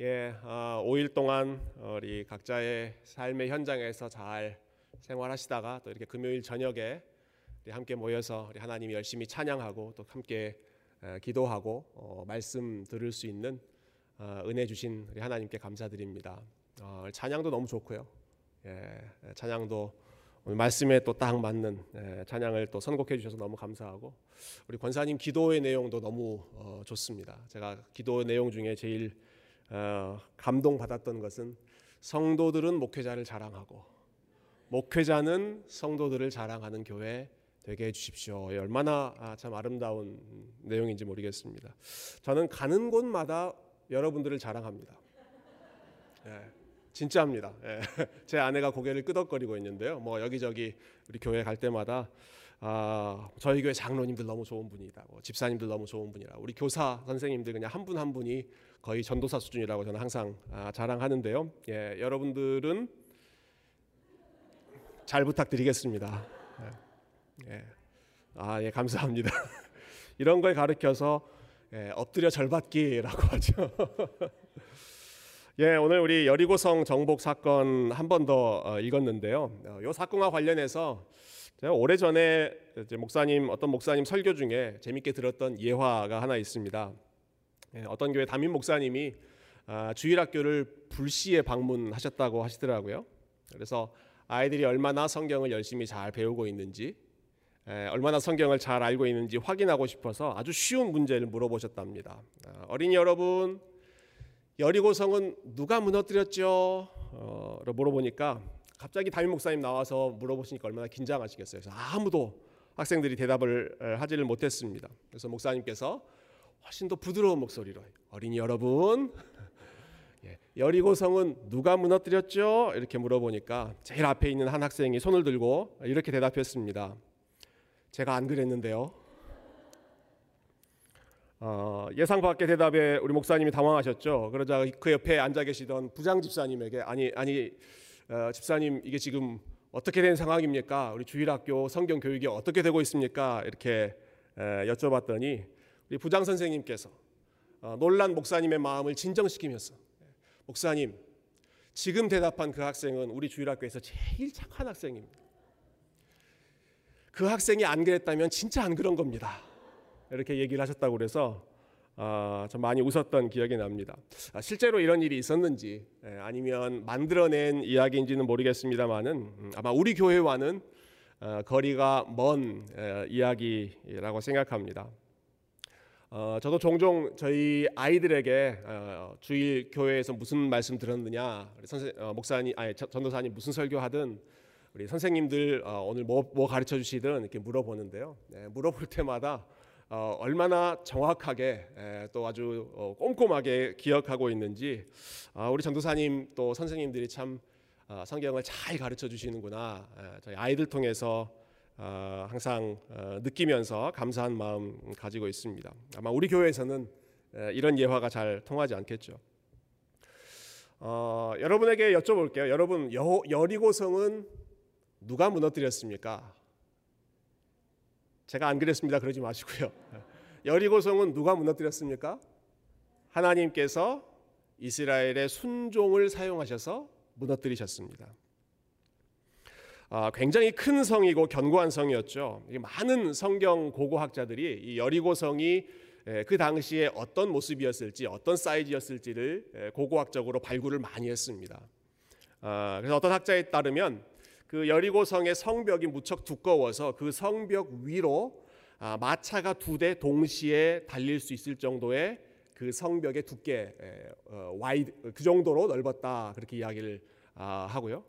예, 어, 5일 동안 우리 각자의 삶의 현장에서 잘 생활하시다가 또 이렇게 금요일 저녁에 우리 함께 모여서 우리 하나님 열심히 찬양하고 또 함께 에, 기도하고 어, 말씀 들을 수 있는 어, 은혜 주신 우리 하나님께 감사드립니다. 어, 찬양도 너무 좋고요. 예, 찬양도 오늘 말씀에 또 딱 맞는 예, 찬양을 또 선곡해 주셔서 너무 감사하고 우리 권사님 기도의 내용도 너무 어, 좋습니다. 제가 기도 내용 중에 제일 어, 감동 받았던 것은 성도들은 목회자를 자랑하고 목회자는 성도들을 자랑하는 교회 되게 해주십시오. 얼마나 아, 참 아름다운 내용인지 모르겠습니다. 저는 가는 곳마다 여러분들을 자랑합니다. 예, 진짜입니다. 예, 제 아내가 고개를 끄덕거리고 있는데요. 뭐 여기저기 우리 교회 갈 때마다 아, 저희 교회 장로님들 너무 좋은 분이다. 뭐 집사님들 너무 좋은 분이라. 우리 교사 선생님들 그냥 한 분한 한 분이 거의 전도사 수준이라고 저는 항상 아, 자랑하는데요. 예, 여러분들은 잘 부탁드리겠습니다. 예, 예. 아, 예, 감사합니다. 이런 걸 가르쳐서 예, 엎드려 절받기라고 하죠. 예, 오늘 우리 여리고성 정복 사건 한 번더 어, 읽었는데요. 어, 이 사건과 관련해서 제가 오래 전에 목사님 어떤 목사님 설교 중에 재밌게 들었던 예화가 하나 있습니다. 예, 어떤 교회 담임 목사님이 아, 주일학교를 불시에 방문하셨다고 하시더라고요. 그래서 아이들이 얼마나 성경을 열심히 잘 배우고 있는지, 얼마나 성경을 잘 알고 있는지 확인하고 싶어서 아주 쉬운 문제를 물어보셨답니다. 아, 어린이 여러분, 여리고성은 누가 무너뜨렸죠? 어, 물어보니까 갑자기 담임 목사님 나와서 물어보시니까 얼마나 긴장하시겠어요. 그래서 아무도 학생들이 대답을 하지를 못했습니다. 그래서 목사님께서 훨씬 더 부드러운 목소리로 어린이 여러분 예, 여리고 성은 누가 무너뜨렸죠? 이렇게 물어보니까 제일 앞에 있는 한 학생이 손을 들고 이렇게 대답했습니다. 제가 안 그랬는데요. 어, 예상 밖의 대답에 우리 목사님이 당황하셨죠. 그러자 그 옆에 앉아 계시던 부장 집사님에게 아니 아니 어, 집사님 이게 지금 어떻게 된 상황입니까? 우리 주일학교 성경 교육이 어떻게 되고 있습니까? 이렇게 에, 여쭤봤더니 우리 부장 선생님께서 어, 놀란 목사님의 마음을 진정시키면서 목사님 지금 대답한 그 학생은 우리 주일학교에서 제일 착한 학생입니다. 그 학생이 안 그랬다면 진짜 안 그런 겁니다. 이렇게 얘기를 하셨다고 그래서 아, 좀 많이 웃었던 기억이 납니다. 아, 실제로 이런 일이 있었는지 예, 아니면 만들어낸 이야기인지는 모르겠습니다만은 음, 아마 우리 교회와는 어, 거리가 먼 에, 이야기라고 생각합니다. 어, 저도 종종 저희 아이들에게 어, 주일 교회에서 무슨 말씀 들었느냐, 선생, 어, 목사님, 아니 전도사님 무슨 설교하든 우리 선생님들 어, 오늘 뭐, 뭐 가르쳐 주시든 이렇게 물어보는데요. 네, 물어볼 때마다 어, 얼마나 정확하게 에, 또 아주 어, 꼼꼼하게 기억하고 있는지 아, 우리 전도사님 또 선생님들이 참 어, 성경을 잘 가르쳐 주시는구나 에, 저희 아이들 통해서 어, 항상 어, 느끼면서 감사한 마음 가지고 있습니다. 아마 우리 교회에서는 에, 이런 예화가 잘 통하지 않겠죠. 어, 여러분에게 여쭤볼게요. 여러분 여, 여리고성은 누가 무너뜨렸습니까? 제가 안 그랬습니다. 그러지 마시고요. 여리고성은 누가 무너뜨렸습니까? 하나님께서 이스라엘의 순종을 사용하셔서 무너뜨리셨습니다. 아, 굉장히 큰 성이고 견고한 성이었죠. 많은 성경 고고학자들이 이 여리고 성이 그 당시에 어떤 모습이었을지, 어떤 사이즈였을지를 고고학적으로 발굴을 많이 했습니다. 아, 그래서 어떤 학자에 따르면 그 여리고 성의 성벽이 무척 두꺼워서 그 성벽 위로 아, 마차가 두 대 동시에 달릴 수 있을 정도의 그 성벽의 두께 어, wide 그 정도로 넓었다 그렇게 이야기를 아, 하고요.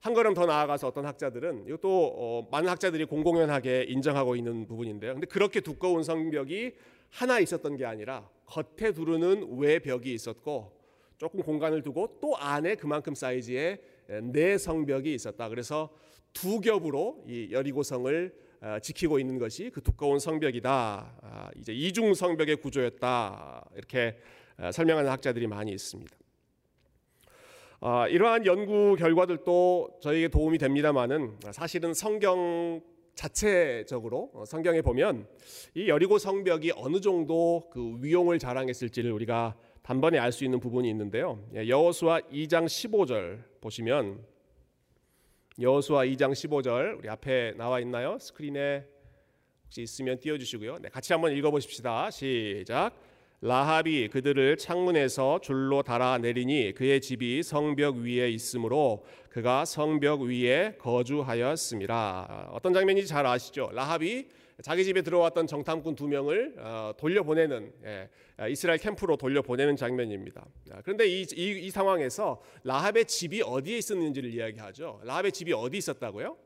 한 걸음 더 나아가서 어떤 학자들은 이것도 어, 많은 학자들이 공공연하게 인정하고 있는 부분인데요. 근데 그렇게 두꺼운 성벽이 하나 있었던 게 아니라 겉에 두르는 외 벽이 있었고 조금 공간을 두고 또 안에 그만큼 사이즈의 내 성벽이 있었다. 그래서 두 겹으로 이 여리고성을 어, 지키고 있는 것이 그 두꺼운 성벽이다. 아, 이제 이중 성벽의 구조였다. 이렇게 어, 설명하는 학자들이 많이 있습니다. 아, 이러한 연구 결과들도 저에게 도움이 됩니다만은 사실은 성경 자체적으로 어, 성경에 보면 이 여리고 성벽이 어느 정도 그 위용을 자랑했을지를 우리가 단번에 알 수 있는 부분이 있는데요. 예, 여호수아 2장 15절 보시면 여호수아 2장 15절 우리 앞에 나와 있나요? 스크린에 혹시 있으면 띄워 주시고요. 네, 같이 한번 읽어 보십시다. 시작. 라합이 그들을 창문에서 줄로 달아 내리니 그의 집이 성벽 위에 있으므로 그가 성벽 위에 거주하였습니다. 어떤 장면인지 잘 아시죠? 라합이 자기 집에 들어왔던 정탐꾼 두 명을 어, 돌려보내는 예, 이스라엘 캠프로 돌려보내는 장면입니다. 그런데 이, 이, 이 상황에서 라합의 집이 어디에 있었는지를 이야기하죠. 라합의 집이 어디 있었다고요?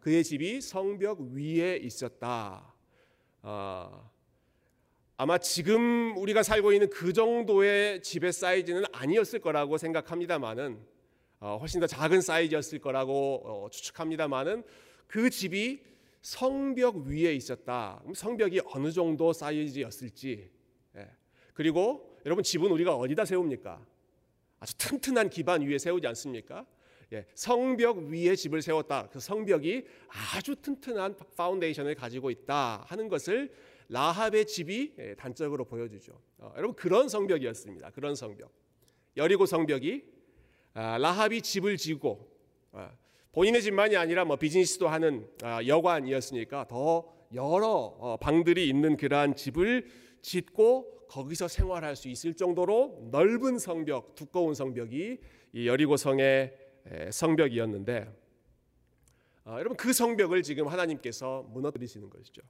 그의 집이 성벽 위에 있었다. 어, 아마 지금 우리가 살고 있는 그 정도의 집의 사이즈는 아니었을 거라고 생각합니다만은 어, 훨씬 더 작은 사이즈였을 거라고 어, 추측합니다만은 그 집이 성벽 위에 있었다. 성벽이 어느 정도 사이즈였을지. 예. 그리고 여러분 집은 우리가 어디다 세웁니까? 아주 튼튼한 기반 위에 세우지 않습니까? 예, 성벽 위에 집을 세웠다. 그 성벽이 아주 튼튼한 foundation을 가지고 있다 하는 것을 라합의 집이 예, 단적으로 보여주죠. 어, 여러분 그런 성벽이었습니다. 그런 성벽. 여리고 성벽이 아, 라합이 집을 짓고 아, 본인의 집만이 아니라 뭐 비즈니스도 하는 아, 여관이었으니까 더 여러 어, 방들이 있는 그러한 집을 짓고 거기서 생활할 수 있을 정도로 넓은 성벽, 두꺼운 성벽이 이 여리고 성의 성벽이었는데 아, 여러분 그 성벽을 지금 하나님께서 무너뜨리시는 것이죠.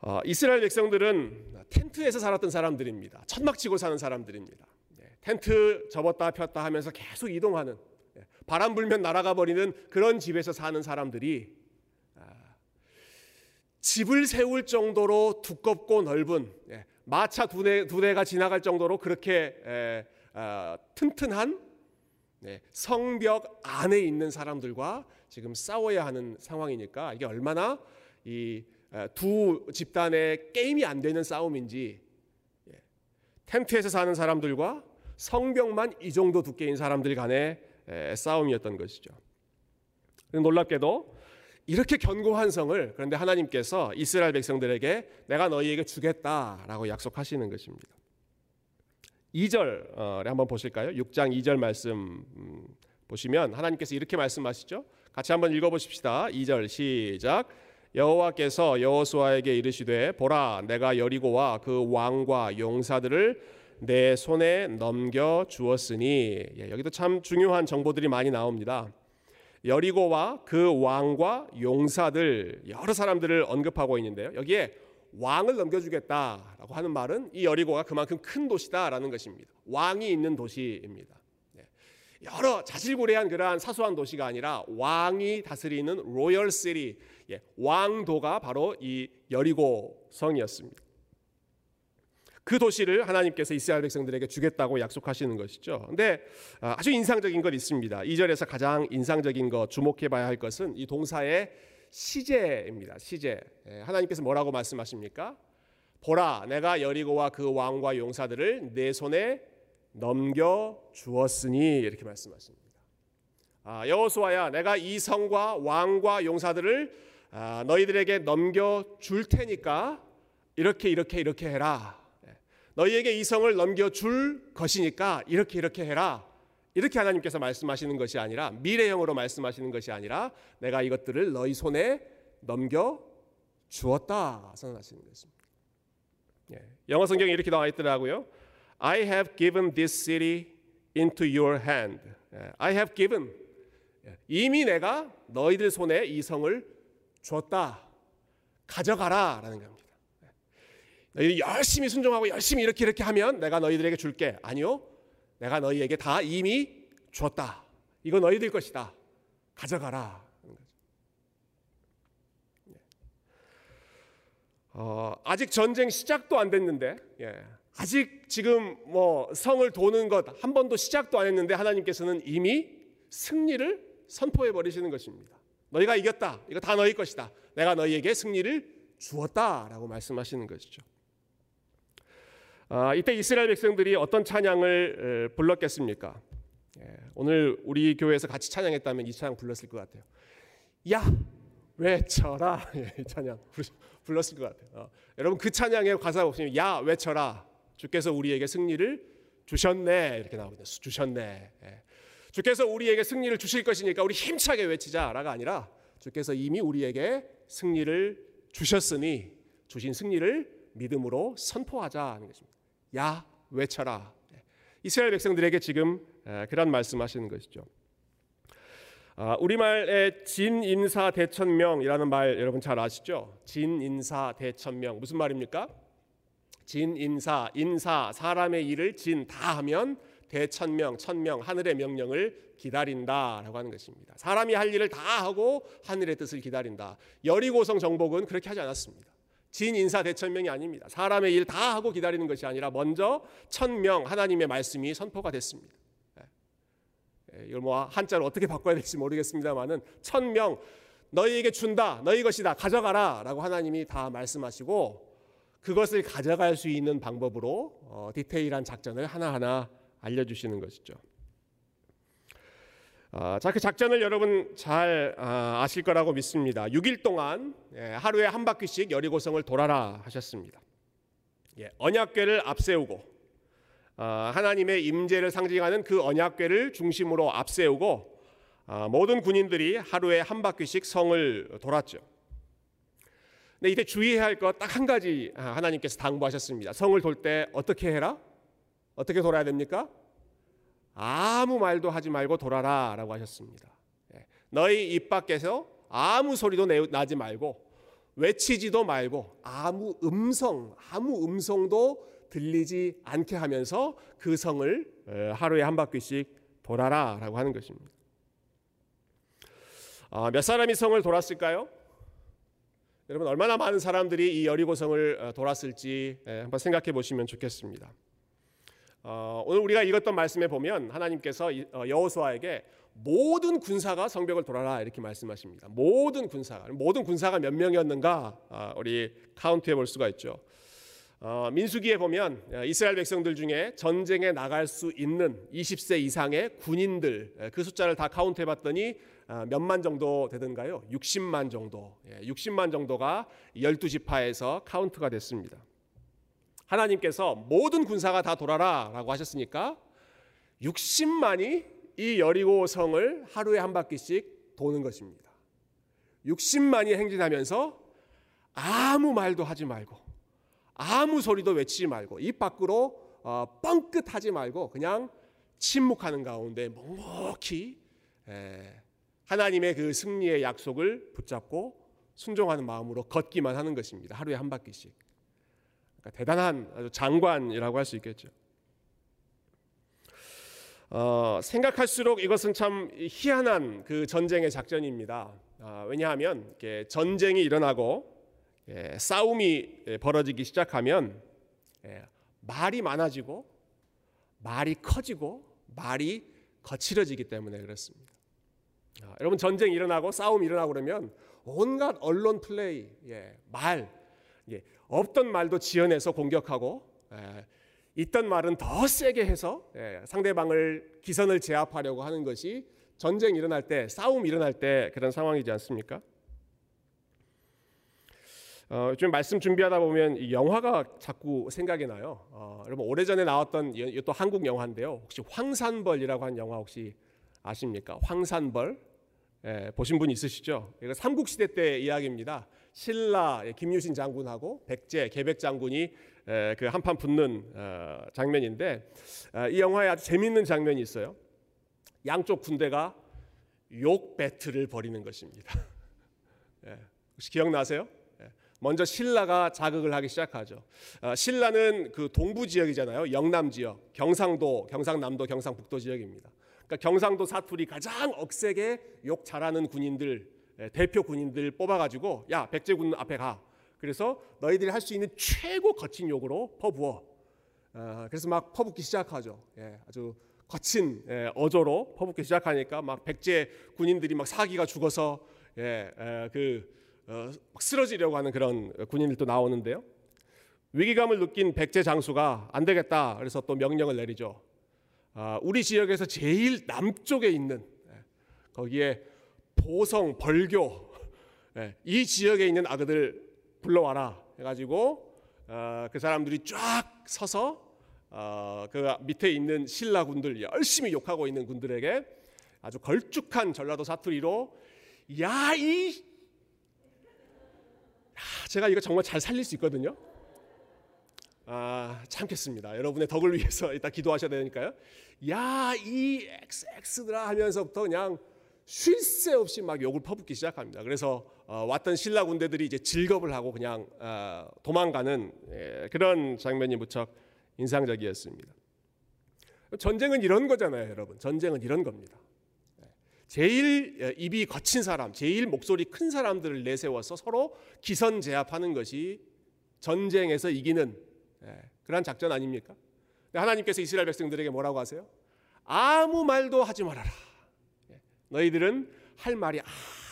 아, 이스라엘 백성들은 텐트에서 살았던 사람들입니다. 천막 치고 사는 사람들입니다. 네, 텐트 접었다 폈다 하면서 계속 이동하는 네, 바람 불면 날아가 버리는 그런 집에서 사는 사람들이 아, 집을 세울 정도로 두껍고 넓은 예, 마차 두, 대, 두 대가 지나갈 정도로 그렇게 튼튼한 네, 성벽 안에 있는 사람들과 지금 싸워야 하는 상황이니까 이게 얼마나 이 두 집단의 게임이 안 되는 싸움인지 예, 텐트에서 사는 사람들과 성벽만 이 정도 두께인 사람들 간의 싸움이었던 것이죠. 놀랍게도 이렇게 견고한 성을 그런데 하나님께서 이스라엘 백성들에게 내가 너희에게 주겠다라고 약속하시는 것입니다. 2절에 어, 한번 보실까요? 6장 2절 말씀 음, 보시면 하나님께서 이렇게 말씀하시죠. 같이 한번 읽어 보십시다. 2절 시작. 여호와께서 여호수아에게 이르시되 보라 내가 여리고와 그 왕과 용사들을 내 손에 넘겨 주었으니 예, 여기도 참 중요한 정보들이 많이 나옵니다. 여리고와 그 왕과 용사들 여러 사람들을 언급하고 있는데요. 여기에 왕을 넘겨주겠다라고 하는 말은 이 여리고가 그만큼 큰 도시다라는 것입니다. 왕이 있는 도시입니다. 네. 여러 자질구레한 그러한 사소한 도시가 아니라 왕이 다스리는 로열 시리, 예, 왕도가 바로 이 여리고 성이었습니다. 그 도시를 하나님께서 이스라엘 백성들에게 주겠다고 약속하시는 것이죠. 근데 아, 아주 인상적인 것 있습니다. 2절에서 가장 인상적인 것 주목해 봐야 할 것은 이 동사의 시제입니다. 시제. 예, 하나님께서 뭐라고 말씀하십니까? 보라, 내가 여리고와 그 왕과 용사들을 내 손에 넘겨 주었으니 이렇게 말씀하십니다. 아, 여호수아야, 내가 이 성과 왕과 용사들을 아, 너희들에게 넘겨 줄 테니까 이렇게 이렇게 이렇게 해라. 예, 너희에게 이 성을 넘겨 줄 것이니까 이렇게 이렇게 해라. 이렇게 하나님께서 말씀하시는 것이 아니라 미래형으로 말씀하시는 것이 아니라 내가 이것들을 너희 손에 넘겨 주었다 선언하시는 것입니다. 예, 영어 성경에 이렇게 나와 있더라고요. I have given this city into your hand. 예, I have given. 예, 이미 내가 너희들 손에 이 성을 줬다. 가져가라 라는 겁니다. 예, 너희들 열심히 순종하고 열심히 이렇게 이렇게 하면 내가 너희들에게 줄게. 아니요. 내가 너희에게 다 이미 줬다. 이거 너희들 것이다. 가져가라. 예. 어, 아직 전쟁 시작도 안 됐는데, 예. 아직 지금 뭐 성을 도는 것 한 번도 시작도 안 했는데 하나님께서는 이미 승리를 선포해 버리시는 것입니다. 너희가 이겼다. 이거 다 너희 것이다. 내가 너희에게 승리를 주었다라고 말씀하시는 것이죠. 아, 이때 이스라엘 백성들이 어떤 찬양을 불렀겠습니까? 예, 오늘 우리 교회에서 같이 찬양했다면 이 찬양 불렀을 것 같아요. 야 외쳐라 예, 찬양 불렀을 것 같아요. 어, 여러분 그 찬양의 가사 보시면 야 외쳐라 주께서 우리에게 승리를 주셨네 이렇게 나오거든요. 주셨네. 예. 주께서 우리에게 승리를 주실 것이니까 우리 힘차게 외치자라가 아니라 주께서 이미 우리에게 승리를 주셨으니 주신 승리를 믿음으로 선포하자는 것입니다. 야 외쳐라. 예. 이스라엘 백성들에게 지금 그런 말씀하시는 것이죠. 아, 우리말의 진인사 대천명이라는 말 여러분 잘 아시죠? 진인사 대천명 무슨 말입니까? 진 인사 인사 사람의 일을 진 다 하면 대천명 천명 하늘의 명령을 기다린다라고 하는 것입니다. 사람이 할 일을 다 하고 하늘의 뜻을 기다린다. 여리고성 정복은 그렇게 하지 않았습니다. 진 인사 대천명이 아닙니다. 사람의 일 다 하고 기다리는 것이 아니라 먼저 천명 하나님의 말씀이 선포가 됐습니다. 예, 이걸 뭐 한자로 어떻게 바꿔야 될지 모르겠습니다만은 천명 너희에게 준다 너희 것이다 가져가라라고 하나님이 다 말씀하시고 그것을 가져갈 수 있는 방법으로 어, 디테일한 작전을 하나하나 알려주시는 것이죠. 아, 자, 그 작전을 여러분 잘 아, 아실 거라고 믿습니다. 6일 동안 예, 하루에 한 바퀴씩 여리고성을 돌아라 하셨습니다. 예, 언약궤를 앞세우고 아, 하나님의 임재를 상징하는 그 언약궤를 중심으로 앞세우고 아, 모든 군인들이 하루에 한 바퀴씩 성을 돌았죠. 근데 이때 주의해야 할 것 딱 한 가지 아, 하나님께서 당부하셨습니다. 성을 돌 때 어떻게 해라? 어떻게 돌아야 됩니까? 아무 말도 하지 말고 돌아라라고 하셨습니다. 예, 너희 입 밖에서 아무 소리도 나지 말고 외치지도 말고 아무 음성, 아무 음성도 들리지 않게 하면서 그 성을 하루에 한 바퀴씩 돌아라라고 하는 것입니다. 아, 몇 사람이 성을 돌았을까요? 여러분 얼마나 많은 사람들이 이 여리고성을 어, 돌았을지 한번 생각해 보시면 좋겠습니다. 어, 오늘 우리가 읽었던 말씀에 보면 하나님께서 어, 여호수아에게 모든 군사가 성벽을 돌아라 이렇게 말씀하십니다. 모든 군사가 모든 군사가 몇 명이었는가 아, 우리 카운트해 볼 수가 있죠. 어, 민수기에 보면 어, 이스라엘 백성들 중에 전쟁에 나갈 수 있는 20세 이상의 군인들 그 숫자를 다 카운트해 봤더니 어, 몇만 정도 되던가요? 60만 정도. 60만 정도가 12지파에서 카운트가 됐습니다. 하나님께서 모든 군사가 다 돌아라라고 하셨으니까 60만이 이 여리고 성을 하루에 한 바퀴씩 도는 것입니다. 60만이 행진하면서 아무 말도 하지 말고 아무 소리도 외치지 말고 입 밖으로 어, 뻥끗하지 말고 그냥 침묵하는 가운데 묵묵히 에, 하나님의 그 승리의 약속을 붙잡고 순종하는 마음으로 걷기만 하는 것입니다. 하루에 한 바퀴씩. 그러니까 대단한 아주 장관이라고 할 수 있겠죠. 어, 생각할수록 이것은 참 희한한 그 전쟁의 작전입니다. 아, 왜냐하면 전쟁이 일어나고 예, 싸움이 예, 벌어지기 시작하면 예, 말이 많아지고 말이 커지고 말이 거칠어지기 때문에 그렇습니다. 아, 여러분 전쟁 일어나고 싸움 일어나고 그러면 온갖 언론 플레이, 예, 말, 예, 없던 말도 지어내서 공격하고 예, 있던 말은 더 세게 해서 예, 상대방을 기선을 제압하려고 하는 것이 전쟁 일어날 때, 싸움 일어날 때 그런 상황이지 않습니까? 어, 좀 말씀 준비하다 보면 영화가 자꾸 생각이 나요. 어, 여러분 오래전에 나왔던 또 한국 영화인데요. 혹시 황산벌이라고 한 영화 혹시 아십니까? 황산벌 예, 보신 분 있으시죠? 이거 삼국시대 때 이야기입니다. 신라 예, 김유신 장군하고 백제 개백 장군이 예, 그 한판 붙는 어, 장면인데 어, 이 영화에 아주 재밌는 장면이 있어요. 양쪽 군대가 욕 배틀을 벌이는 것입니다. 예, 혹시 기억나세요? 먼저 신라가 자극을 하기 시작하죠. 어, 신라는 그 동부 지역이잖아요. 영남 지역, 경상도, 경상남도, 경상북도 지역입니다. 그러니까 경상도 사투리 가장 억세게 욕 잘하는 군인들 예, 대표 군인들 뽑아가지고 야 백제군 앞에 가. 그래서 너희들이 할 수 있는 최고 거친 욕으로 퍼부어. 어, 그래서 막 퍼붓기 시작하죠. 예, 아주 거친 예, 어조로 퍼붓기 시작하니까 막 백제 군인들이 막 사기가 죽어서 예, 그 어, 쓰러지려고 하는 그런 군인들도 나오는데요. 위기감을 느낀 백제 장수가 안 되겠다. 그래서 또 명령을 내리죠. 아, 우리 지역에서 제일 남쪽에 있는 예, 거기에 보성 벌교 예, 이 지역에 있는 아그들 불러와라 해가지고 어, 그 사람들이 쫙 서서 어, 그 밑에 있는 신라 군들 열심히 욕하고 있는 군들에게 아주 걸쭉한 전라도 사투리로 야이 제가 이거 정말 잘 살릴 수 있거든요. 아 참겠습니다. 여러분의 덕을 위해서 이따 기도하셔야 되니까요. 야 이 XX들아 하면서부터 그냥 쉴 새 없이 막 욕을 퍼붓기 시작합니다. 그래서 어, 왔던 신라 군대들이 이제 질겁을 하고 그냥 어, 도망가는 예, 그런 장면이 무척 인상적이었습니다. 전쟁은 이런 거잖아요, 여러분. 전쟁은 이런 겁니다. 제일 어, 입이 거친 사람, 제일 목소리 큰 사람들을 내세워서 서로 기선제압하는 것이 전쟁에서 이기는 예, 그런 작전 아닙니까? 하나님께서 이스라엘 백성들에게 뭐라고 하세요? 아무 말도 하지 말아라. 너희들은 할 말이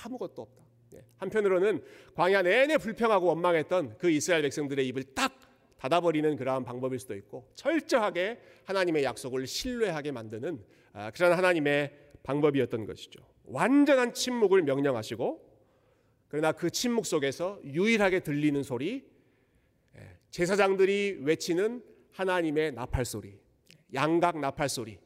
아무것도 없다. 예. 한편으로는 광야 내내 불평하고 원망했던 그 이스라엘 백성들의 입을 딱 닫아버리는 그러한 방법일 수도 있고 철저하게 하나님의 약속을 신뢰하게 만드는 아, 그런 하나님의 방법이었던 것이죠. 완전한 침묵을 명령하시고 그러나 그 침묵 속에서 유일하게 들리는 소리 예, 제사장들이 외치는 하나님의 나팔 소리, 양각 나팔 소리,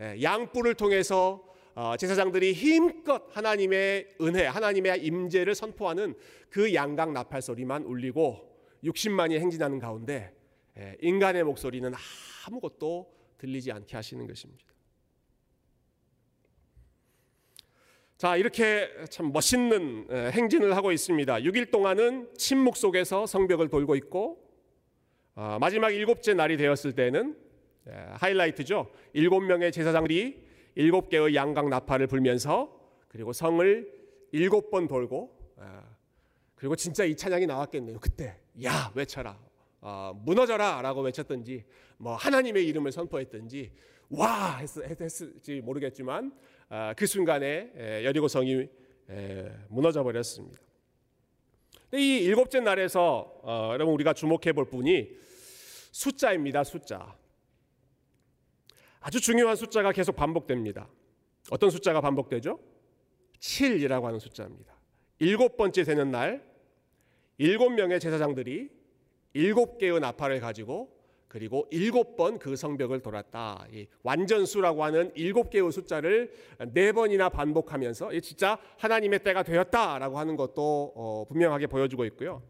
예, 양뿔을 통해서 어, 제사장들이 힘껏 하나님의 은혜, 하나님의 임재를 선포하는 그 양각 나팔 소리만 울리고 60만이 행진하는 가운데 예, 인간의 목소리는 아무것도 들리지 않게 하시는 것입니다. 자, 이렇게 참 멋있는 예, 행진을 하고 있습니다. 6일 동안은 침묵 속에서 성벽을 돌고 있고 아, 마지막 일곱째 날이 되었을 때는 예, 하이라이트죠. 일곱 명의 제사장들이 일곱 개의 양각 나팔을 불면서 그리고 성을 일곱 번 돌고 아, 그리고 진짜 이 찬양이 나왔겠네요. 그때 야 외쳐라 어, 무너져라라고 외쳤든지 뭐 하나님의 이름을 선포했든지 와 했, 했을지 모르겠지만 아, 그 순간에 여리고 성이 무너져 버렸습니다. 이 일곱째 날에서 어, 여러분 우리가 주목해 볼 분이 숫자입니다. 숫자. 아주 중요한 숫자가 계속 반복됩니다. 어떤 숫자가 반복되죠? 7이라고 하는 숫자입니다. 일곱 번째 되는 날, 일곱 명의 제사장들이 일곱 개의 나팔을 가지고 그리고 일곱 번 그 성벽을 돌았다. 완전수라고 하는 일곱 개의 숫자를 네 번이나 반복하면서 진짜 하나님의 때가 되었다라고 하는 것도 어, 분명하게 보여주고 있고요.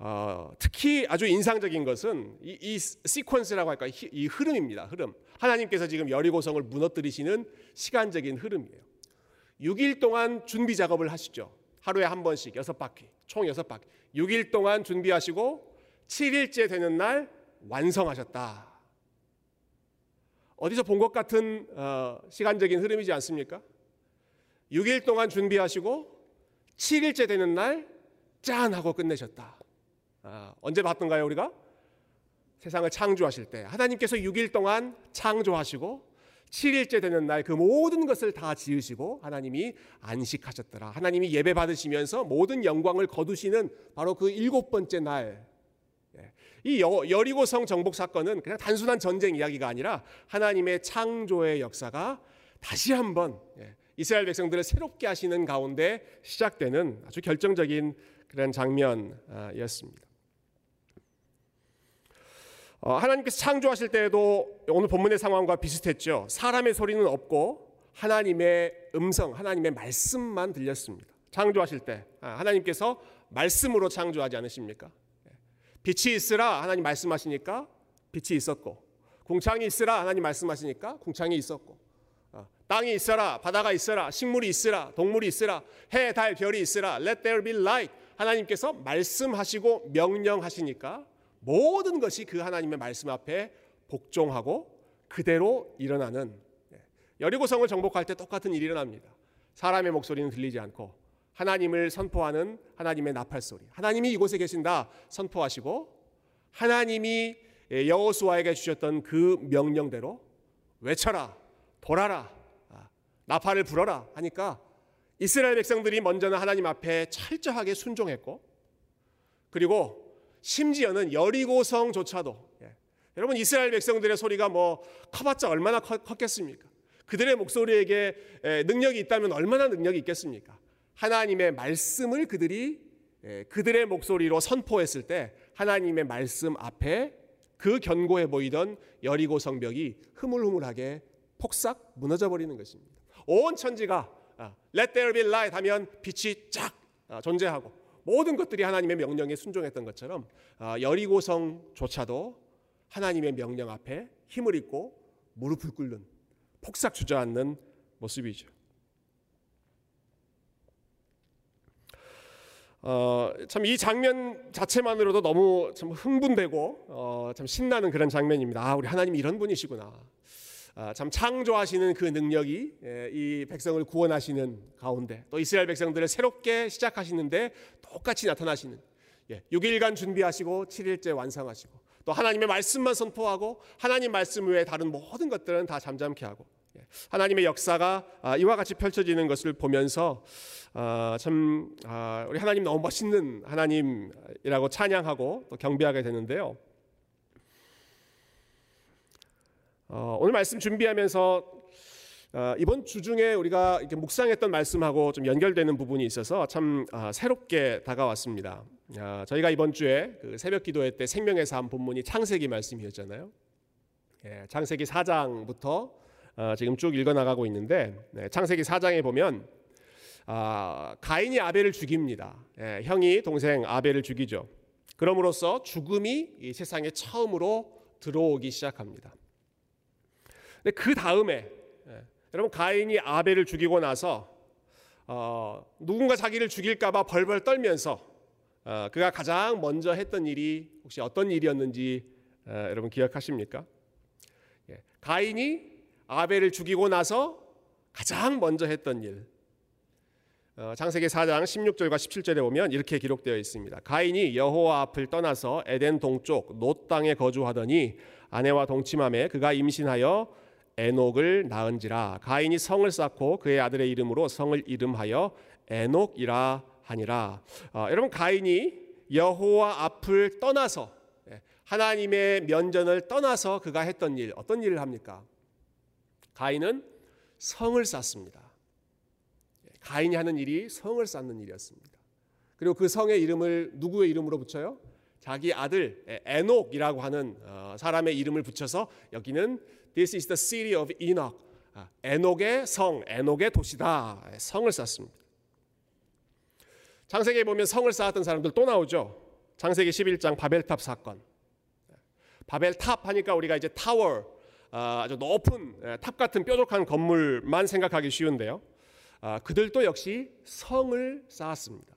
어, 특히 아주 인상적인 것은 이, 이 시퀀스라고 할까 이, 이 흐름입니다. 흐름. 하나님께서 지금 여리고성을 무너뜨리시는 시간적인 흐름이에요. 6일 동안 준비 작업을 하시죠. 하루에 한 번씩 여섯 바퀴, 총 여섯 바퀴. 6일 동안 준비하시고 7일째 되는 날 완성하셨다. 어디서 본 것 같은 어, 시간적인 흐름이지 않습니까? 6일 동안 준비하시고 7일째 되는 날 짠 하고 끝내셨다. 아, 언제 봤던가요, 우리가? 세상을 창조하실 때 하나님께서 6일 동안 창조하시고 7일째 되는 날 그 모든 것을 다 지으시고 하나님이 안식하셨더라. 하나님이 예배 받으시면서 모든 영광을 거두시는 바로 그 일곱 번째 날. 예. 이 여리고성 정복 사건은 그냥 단순한 전쟁 이야기가 아니라 하나님의 창조의 역사가 다시 한번 예, 이스라엘 백성들을 새롭게 하시는 가운데 시작되는 아주 결정적인 그런 장면이었습니다. 어, 하나님께서 창조하실 때에도 오늘 본문의 상황과 비슷했죠. 사람의 소리는 없고 하나님의 음성, 하나님의 말씀만 들렸습니다. 창조하실 때 아, 하나님께서 말씀으로 창조하지 않으십니까? 예. 빛이 있으라 하나님 말씀하시니까 빛이 있었고 궁창이 있으라 하나님 말씀하시니까 궁창이 있었고 어, 땅이 있어라 바다가 있어라 식물이 있으라 동물이 있으라 해, 달, 별이 있으라 Let there be light 하나님께서 말씀하시고 명령하시니까 모든 것이 그 하나님의 말씀 앞에 복종하고 그대로 일어나는 예. 여리고성을 정복할 때 똑같은 일이 일어납니다. 사람의 목소리는 들리지 않고 하나님을 선포하는 하나님의 나팔 소리. 하나님이 이곳에 계신다 선포하시고 하나님이 여호수아에게 주셨던 그 명령대로 외쳐라, 돌아라, 아, 나팔을 불어라 하니까 이스라엘 백성들이 먼저는 하나님 앞에 철저하게 순종했고 그리고 심지어는 여리고성조차도 예. 여러분 이스라엘 백성들의 소리가 뭐 커봤자 얼마나 컸겠습니까? 그들의 목소리에게 능력이 있다면 얼마나 능력이 있겠습니까? 하나님의 말씀을 그들이 그들의 목소리로 선포했을 때 하나님의 말씀 앞에 그 견고해 보이던 여리고 성벽이 흐물흐물하게 폭삭 무너져 버리는 것입니다. 온 천지가 아, Let there be light 하면 빛이 쫙 아, 존재하고 모든 것들이 하나님의 명령에 순종했던 것처럼 아, 여리고 성조차도 하나님의 명령 앞에 힘을 잃고 무릎을 꿇는 폭삭 주저앉는 모습이죠. 어, 참 이 장면 자체만으로도 너무 참 흥분되고 어, 참 신나는 그런 장면입니다. 아, 우리 하나님 이런 분이시구나. 아, 참 창조하시는 그 능력이 예, 이 백성을 구원하시는 가운데 또 이스라엘 백성들을 새롭게 시작하시는데 똑같이 나타나시는 예, 6일간 준비하시고 7일째 완성하시고 또 하나님의 말씀만 선포하고 하나님 말씀 외에 다른 모든 것들은 다 잠잠케 하고 예, 하나님의 역사가 아, 이와 같이 펼쳐지는 것을 보면서 아, 참 아, 우리 하나님 너무 멋있는 하나님이라고 찬양하고 또 경배하게 되는데요. 어, 오늘 말씀 준비하면서 어, 이번 주 중에 우리가 이렇게 묵상했던 말씀하고 좀 연결되는 부분이 있어서 참 아, 새롭게 다가왔습니다. 아, 저희가 이번 주에 그 새벽 기도회 때 생명의 삶 본문이 창세기 말씀이었잖아요. 예, 창세기 4장부터 어, 지금 쭉 읽어 나가고 있는데 네, 창세기 4장에 보면 아, 가인이 아벨을 죽입니다. 예, 형이 동생 아벨을 죽이죠. 그럼으로써 죽음이 이 세상에 처음으로 들어오기 시작합니다. 근데 그 다음에 예, 여러분 가인이 아벨을 죽이고 나서 어, 누군가 자기를 죽일까봐 벌벌 떨면서 어, 그가 가장 먼저 했던 일이 혹시 어떤 일이었는지 어, 여러분 기억하십니까? 예, 가인이 아벨을 죽이고 나서 가장 먼저 했던 일. 어, 창세기 4장 16절과 17절에 보면 이렇게 기록되어 있습니다. 가인이 여호와 앞을 떠나서 에덴 동쪽 놋 땅에 거주하더니 아내와 동침함에 그가 임신하여 에녹을 낳은지라 가인이 성을 쌓고 그의 아들의 이름으로 성을 이름하여 에녹이라 하니라. 어, 여러분 가인이 여호와 앞을 떠나서 예, 하나님의 면전을 떠나서 그가 했던 일 어떤 일을 합니까? 가인은 성을 쌓습니다. 예, 가인이 하는 일이 성을 쌓는 일이었습니다. 그리고 그 성의 이름을 누구의 이름으로 붙여요? 자기 아들 에녹이라고 하는 어, 사람의 이름을 붙여서 여기는 This is the city of Enoch. 아, 에녹의 성, 에녹의 도시다. 예, 성을 쌓습니다. 창세기에 보면 성을 쌓았던 사람들 또 나오죠. 창세기 11장 바벨탑 사건. 바벨탑 하니까 우리가 이제 타워, 아, 아주 높은 예, 탑 같은 뾰족한 건물만 생각하기 쉬운데요. 아, 그들도 역시 성을 쌓았습니다.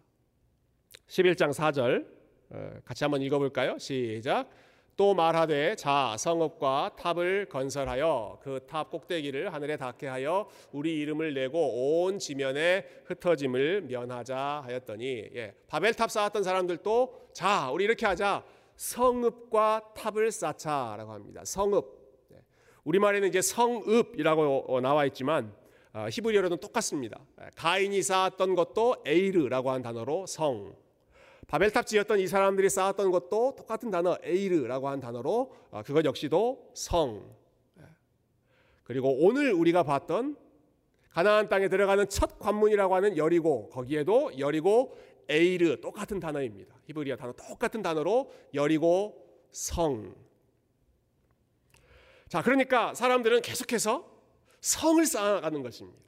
11장 4절 어, 같이 한번 읽어볼까요? 시작. 또 말하되 자 성읍과 탑을 건설하여 그 탑 꼭대기를 하늘에 닿게 하여 우리 이름을 내고 온 지면에 흩어짐을 면하자 하였더니 예, 바벨탑 쌓았던 사람들도 자 우리 이렇게 하자 성읍과 탑을 쌓자라고 합니다. 성읍 예, 우리말에는 이제 성읍이라고 나와 있지만 어, 히브리어로는 똑같습니다. 예, 가인이 쌓았던 것도 עיר라고 한 단어로 성 바벨탑 지었던 이 사람들이 쌓았던 것도 똑같은 단어 에이르라고 한 단어로 어, 그것 역시도 성. 예. 그리고 오늘 우리가 봤던 가나안 땅에 들어가는 첫 관문이라고 하는 여리고 거기에도 여리고 에이르 똑같은 단어입니다. 히브리어 단어 똑같은 단어로 여리고 성. 자, 그러니까 사람들은 계속해서 성을 쌓아가는 것입니다.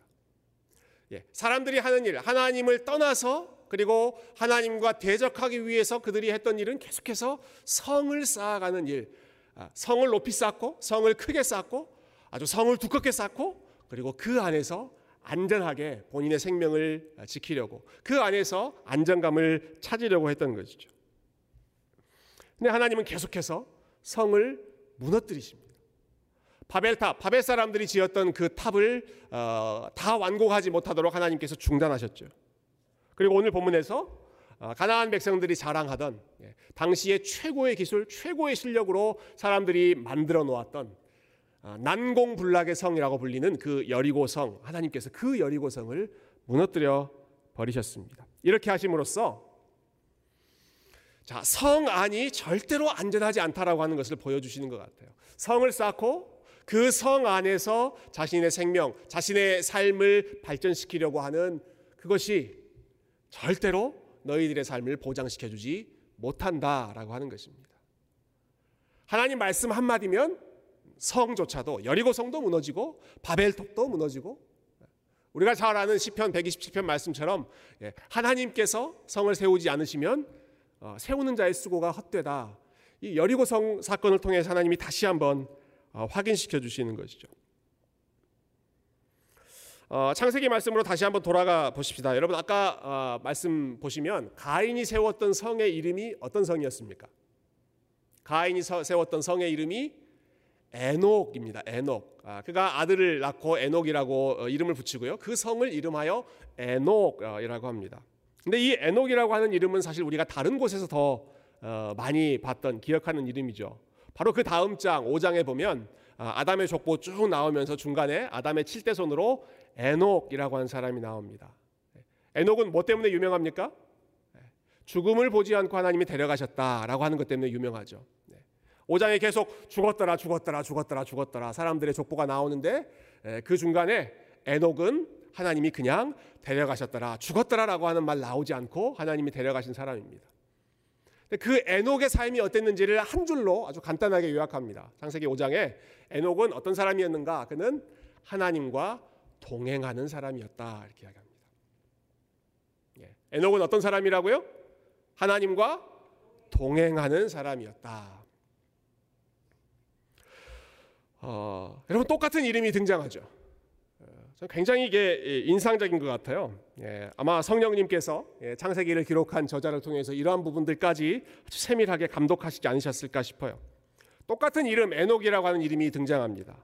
예, 사람들이 하는 일, 하나님을 떠나서 그리고 하나님과 대적하기 위해서 그들이 했던 일은 계속해서 성을 쌓아가는 일. 아, 성을 높이 쌓고 성을 크게 쌓고 아주 성을 두껍게 쌓고 그리고 그 안에서 안전하게 본인의 생명을 지키려고 그 안에서 안정감을 찾으려고 했던 것이죠. 근데 하나님은 계속해서 성을 무너뜨리십니다. 바벨탑, 바벨 사람들이 지었던 그 탑을 어, 다 완공하지 못하도록 하나님께서 중단하셨죠. 그리고 오늘 본문에서 아, 가나안 백성들이 자랑하던 예, 당시의 최고의 기술, 최고의 실력으로 사람들이 만들어 놓았던 아, 난공불락의 성이라고 불리는 그 여리고 성, 하나님께서 그 여리고 성을 무너뜨려 버리셨습니다. 이렇게 하심으로써 자, 성 안이 절대로 안전하지 않다라고 하는 것을 보여주시는 것 같아요. 성을 쌓고 그 성 안에서 자신의 생명, 자신의 삶을 발전시키려고 하는 그것이 절대로 너희들의 삶을 보장시켜 주지 못한다라고 하는 것입니다. 하나님 말씀 한마디면 성조차도 여리고 성도 무너지고 바벨탑도 무너지고 우리가 잘 아는 시편 127편 말씀처럼 예, 하나님께서 성을 세우지 않으시면 어, 세우는 자의 수고가 헛되다. 이 여리고 성 사건을 통해 하나님이 다시 한번 어, 확인시켜 주시는 것이죠. 어, 창세기 말씀으로 다시 한번 돌아가 보십시다. 여러분 아까 어, 말씀 보시면 가인이 세웠던 성의 이름이 어떤 성이었습니까? 가인이 서, 세웠던 성의 이름이 에녹입니다. 에녹. 아, 그가 아들을 낳고 에녹이라고 어, 이름을 붙이고요. 그 성을 이름하여 에녹이라고 합니다. 근데 이 에녹이라고 하는 이름은 사실 우리가 다른 곳에서 더 어, 많이 봤던 기억하는 이름이죠. 바로 그 다음 장 5장에 보면 아, 아담의 족보 쭉 나오면서 중간에 아담의 칠대손으로 에녹이라고 하는 사람이 나옵니다. 에녹은 뭐 때문에 유명합니까? 죽음을 보지 않고 하나님이 데려가셨다라고 하는 것 때문에 유명하죠. 5장에 계속 죽었더라 죽었더라 죽었더라 죽었더라 사람들의 족보가 나오는데 그 중간에 에녹은 하나님이 그냥 데려가셨더라 죽었더라라고 하는 말 나오지 않고 하나님이 데려가신 사람입니다. 그 에녹의 삶이 어땠는지를 한 줄로 아주 간단하게 요약합니다. 창세기 5장에 에녹은 어떤 사람이었는가? 그는 하나님과 동행하는 사람이었다 이렇게 이야기합니다. 예. 에녹은 어떤 사람이라고요? 하나님과 동행하는 사람이었다. 어, 여러분 똑같은 이름이 등장하죠. 어, 굉장히 이게 인상적인 것 같아요. 예, 아마 성령님께서 예, 창세기를 기록한 저자를 통해서 이러한 부분들까지 세밀하게 감독하시지 않으셨을까 싶어요. 똑같은 이름 에녹이라고 하는 이름이 등장합니다.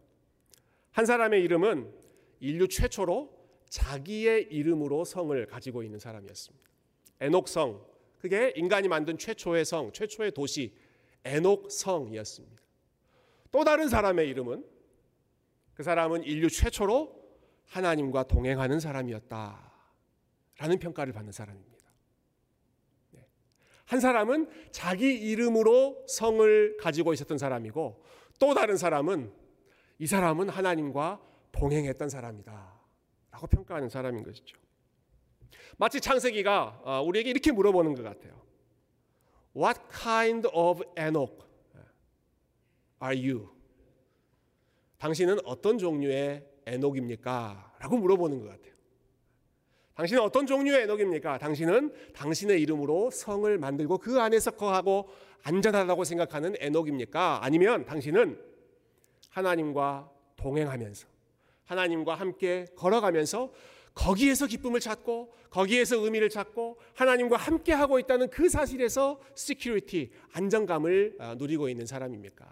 한 사람의 이름은 인류 최초로 자기의 이름으로 성을 가지고 있는 사람이었습니다. 에녹성. 그게 인간이 만든 최초의 성, 최초의 도시 에녹성이었습니다. 또 다른 사람의 이름은 그 사람은 인류 최초로 하나님과 동행하는 사람이었다. 라는 평가를 받는 사람입니다. 네. 한 사람은 자기 이름으로 성을 가지고 있었던 사람이고 또 다른 사람은 이 사람은 하나님과 동행했던 사람이다. 라고 평가하는 사람인 것이죠. 마치 창세기가 어, 우리에게 이렇게 물어보는 것 같아요. What kind of Enoch are you? 당신은 어떤 종류의 에녹입니까? 라고 물어보는 것 같아요. 당신은 어떤 종류의 에녹입니까? 당신은 당신의 이름으로 성을 만들고 그 안에서 거하고 안전하다고 생각하는 에녹입니까? 아니면 당신은 하나님과 동행하면서 하나님과 함께 걸어가면서 거기에서 기쁨을 찾고 거기에서 의미를 찾고 하나님과 함께 하고 있다는 그 사실에서 security 안정감을 어, 누리고 있는 사람입니까?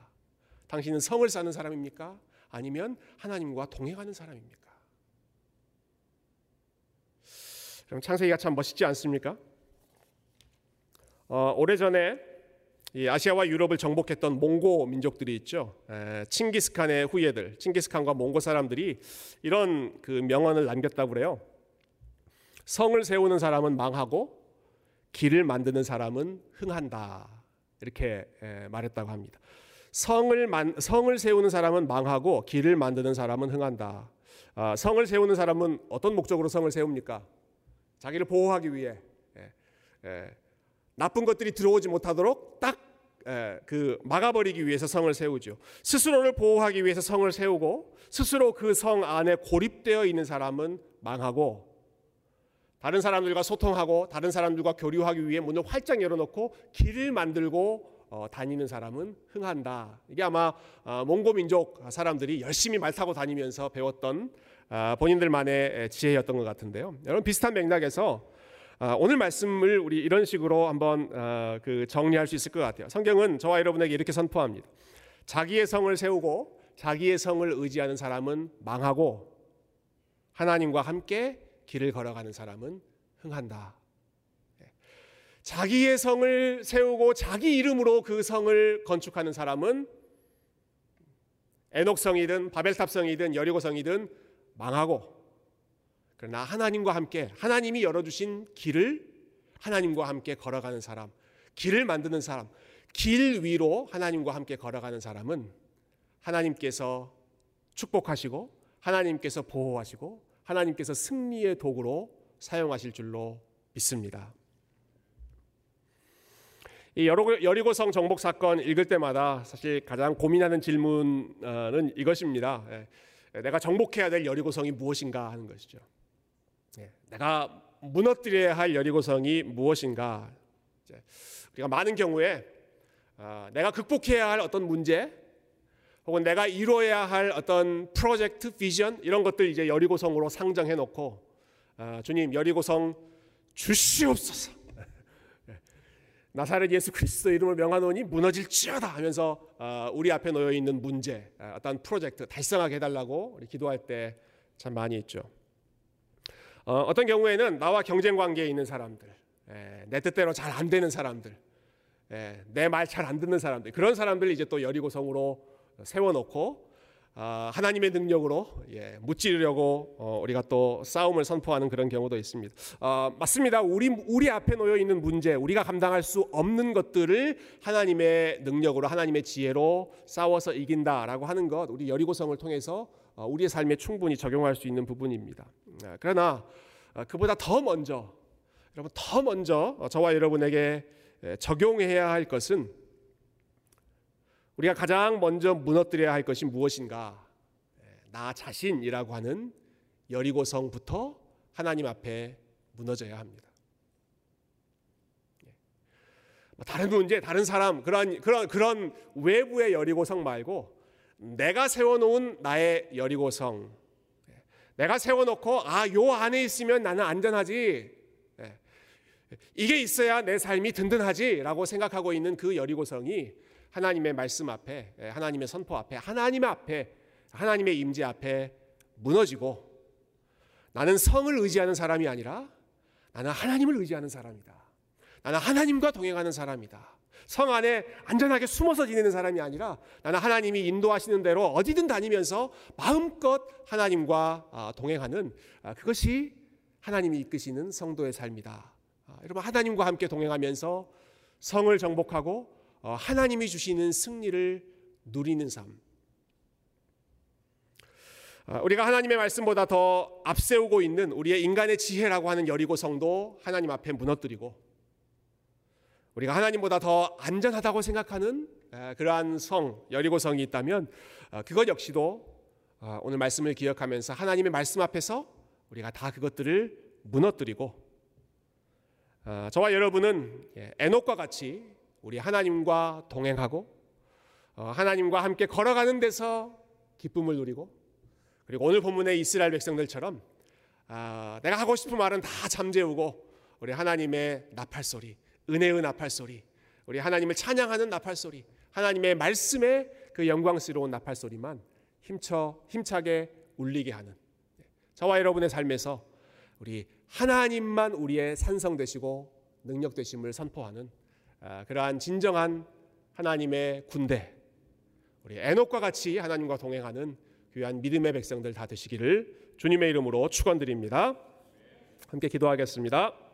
당신은 성을 사는 사람입니까? 아니면 하나님과 동행하는 사람입니까? 그럼 창세기가 참 멋있지 않습니까? 어, 오래전에 이 아시아와 유럽을 정복했던 몽고 민족들이 있죠. 에, 칭기스칸의 후예들, 칭기스칸과 몽고 사람들이 이런 그 명언을 남겼다고 그래요. 성을 세우는 사람은 망하고 길을 만드는 사람은 흥한다. 이렇게 에, 말했다고 합니다. 성을 만, 성을 세우는 사람은 망하고 길을 만드는 사람은 흥한다. 아, 성을 세우는 사람은 어떤 목적으로 성을 세웁니까? 자기를 보호하기 위해. 에, 에, 나쁜 것들이 들어오지 못하도록 딱 그 막아버리기 위해서 성을 세우죠. 스스로를 보호하기 위해서 성을 세우고 스스로 그 성 안에 고립되어 있는 사람은 망하고 다른 사람들과 소통하고 다른 사람들과 교류하기 위해 문을 활짝 열어놓고 길을 만들고 어, 다니는 사람은 흥한다. 이게 아마 어, 몽고 민족 사람들이 열심히 말 타고 다니면서 배웠던 어, 본인들만의 지혜였던 것 같은데요. 여러분 비슷한 맥락에서 아, 오늘 말씀을 우리 이런 식으로 한번 아, 그 정리할 수 있을 것 같아요. 성경은 저와 여러분에게 이렇게 선포합니다. 자기의 성을 세우고 자기의 성을 의지하는 사람은 망하고 하나님과 함께 길을 걸어가는 사람은 흥한다. 예. 자기의 성을 세우고 자기 이름으로 그 성을 건축하는 사람은 에녹성이든 바벨탑성이든 여리고성이든 망하고 그러나 하나님과 함께 하나님이 열어주신 길을 하나님과 함께 걸어가는 사람, 길을 만드는 사람, 길 위로 하나님과 함께 걸어가는 사람은 하나님께서 축복하시고 하나님께서 보호하시고 하나님께서 승리의 도구로 사용하실 줄로 믿습니다. 여리고성 정복 사건 읽을 때마다 사실 가장 고민하는 질문은 이것입니다. 예, 내가 정복해야 될 여리고성이 무엇인가 하는 것이죠. 예, 내가 무너뜨려야 할 여리고성이 무엇인가? 우리가 많은 경우에 아, 내가 극복해야 할 어떤 문제, 혹은 내가 이루어야 할 어떤 프로젝트, 비전 이런 것들 이제 여리고성으로 상정해 놓고 아, 주님 여리고성 주시옵소서. 예, 나사렛 예수 그리스도 이름을 명하노니 무너질지어다 하면서 아, 우리 앞에 놓여 있는 문제, 아, 어떤 프로젝트 달성하게 해달라고 기도할 때 참 많이 있죠. 어, 어떤 경우에는 나와 경쟁 관계에 있는 사람들, 예, 내 뜻대로 잘 안 되는 사람들, 예, 내말 잘 안 듣는 사람들, 그런 사람들 이제 또 여리고 성으로 세워놓고 아, 하나님의 능력으로 예, 무찌르려고 어, 우리가 또 싸움을 선포하는 그런 경우도 있습니다. 어, 맞습니다. 우리 우리 앞에 놓여 있는 문제, 우리가 감당할 수 없는 것들을 하나님의 능력으로, 하나님의 지혜로 싸워서 이긴다라고 하는 것, 우리 여리고성을 통해서 어, 우리의 삶에 충분히 적용할 수 있는 부분입니다. 아, 그러나 어, 그보다 더 먼저, 여러분 더 먼저 어, 저와 여러분에게 예, 적용해야 할 것은 우리가 가장 먼저 무너뜨려야 할 것이 무엇인가? 예, 나 자신이라고 하는 여리고성부터 하나님 앞에 무너져야 합니다. 예. 뭐 다른 문제, 다른 사람 그런 그런 그런 외부의 여리고성 말고 내가 세워놓은 나의 여리고성, 예. 내가 세워놓고 아 요 안에 있으면 나는 안전하지. 예. 이게 있어야 내 삶이 든든하지라고 생각하고 있는 그 여리고성이 하나님의 말씀 앞에 예, 하나님의 선포 앞에 하나님 앞에 하나님의 임재 앞에 무너지고 나는 성을 의지하는 사람이 아니라 나는 하나님을 의지하는 사람이다. 나는 하나님과 동행하는 사람이다. 성 안에 안전하게 숨어서 지내는 사람이 아니라 나는 하나님이 인도하시는 대로 어디든 다니면서 마음껏 하나님과 아, 동행하는 아, 그것이 하나님이 이끄시는 성도의 삶이다. 아, 여러분 하나님과 함께 동행하면서 성을 정복하고 어, 하나님이 주시는 승리를 누리는 삶. 아, 우리가 하나님의 말씀보다 더 앞세우고 있는 우리의 인간의 지혜라고 하는 여리고 성도 하나님 앞에 무너뜨리고 우리가 하나님보다 더 안전하다고 생각하는 아, 그러한 성 여리고 성이 있다면 아, 그것 역시도 오늘 말씀을 기억하면서 하나님의 말씀 앞에서 우리가 다 그것들을 무너뜨리고 저와 여러분은 예, 에녹과 같이 우리 하나님과 동행하고 어, 하나님과 함께 걸어가는 데서 기쁨을 누리고 그리고 오늘 본문의 이스라엘 백성들처럼 아, 내가 하고 싶은 말은 다 잠재우고 우리 하나님의 나팔 소리, 은혜의 나팔 소리, 우리 하나님을 찬양하는 나팔 소리, 하나님의 말씀의 그 영광스러운 나팔 소리만 힘쳐 힘차게 울리게 하는. 저와 여러분의 삶에서 우리 하나님만 우리의 산성 되시고 능력 되심을 선포하는 아, 그러한 진정한 하나님의 군대, 우리 에녹과 같이 하나님과 동행하는 귀한 믿음의 백성들 다 되시기를 주님의 이름으로 축원드립니다. 함께 기도하겠습니다.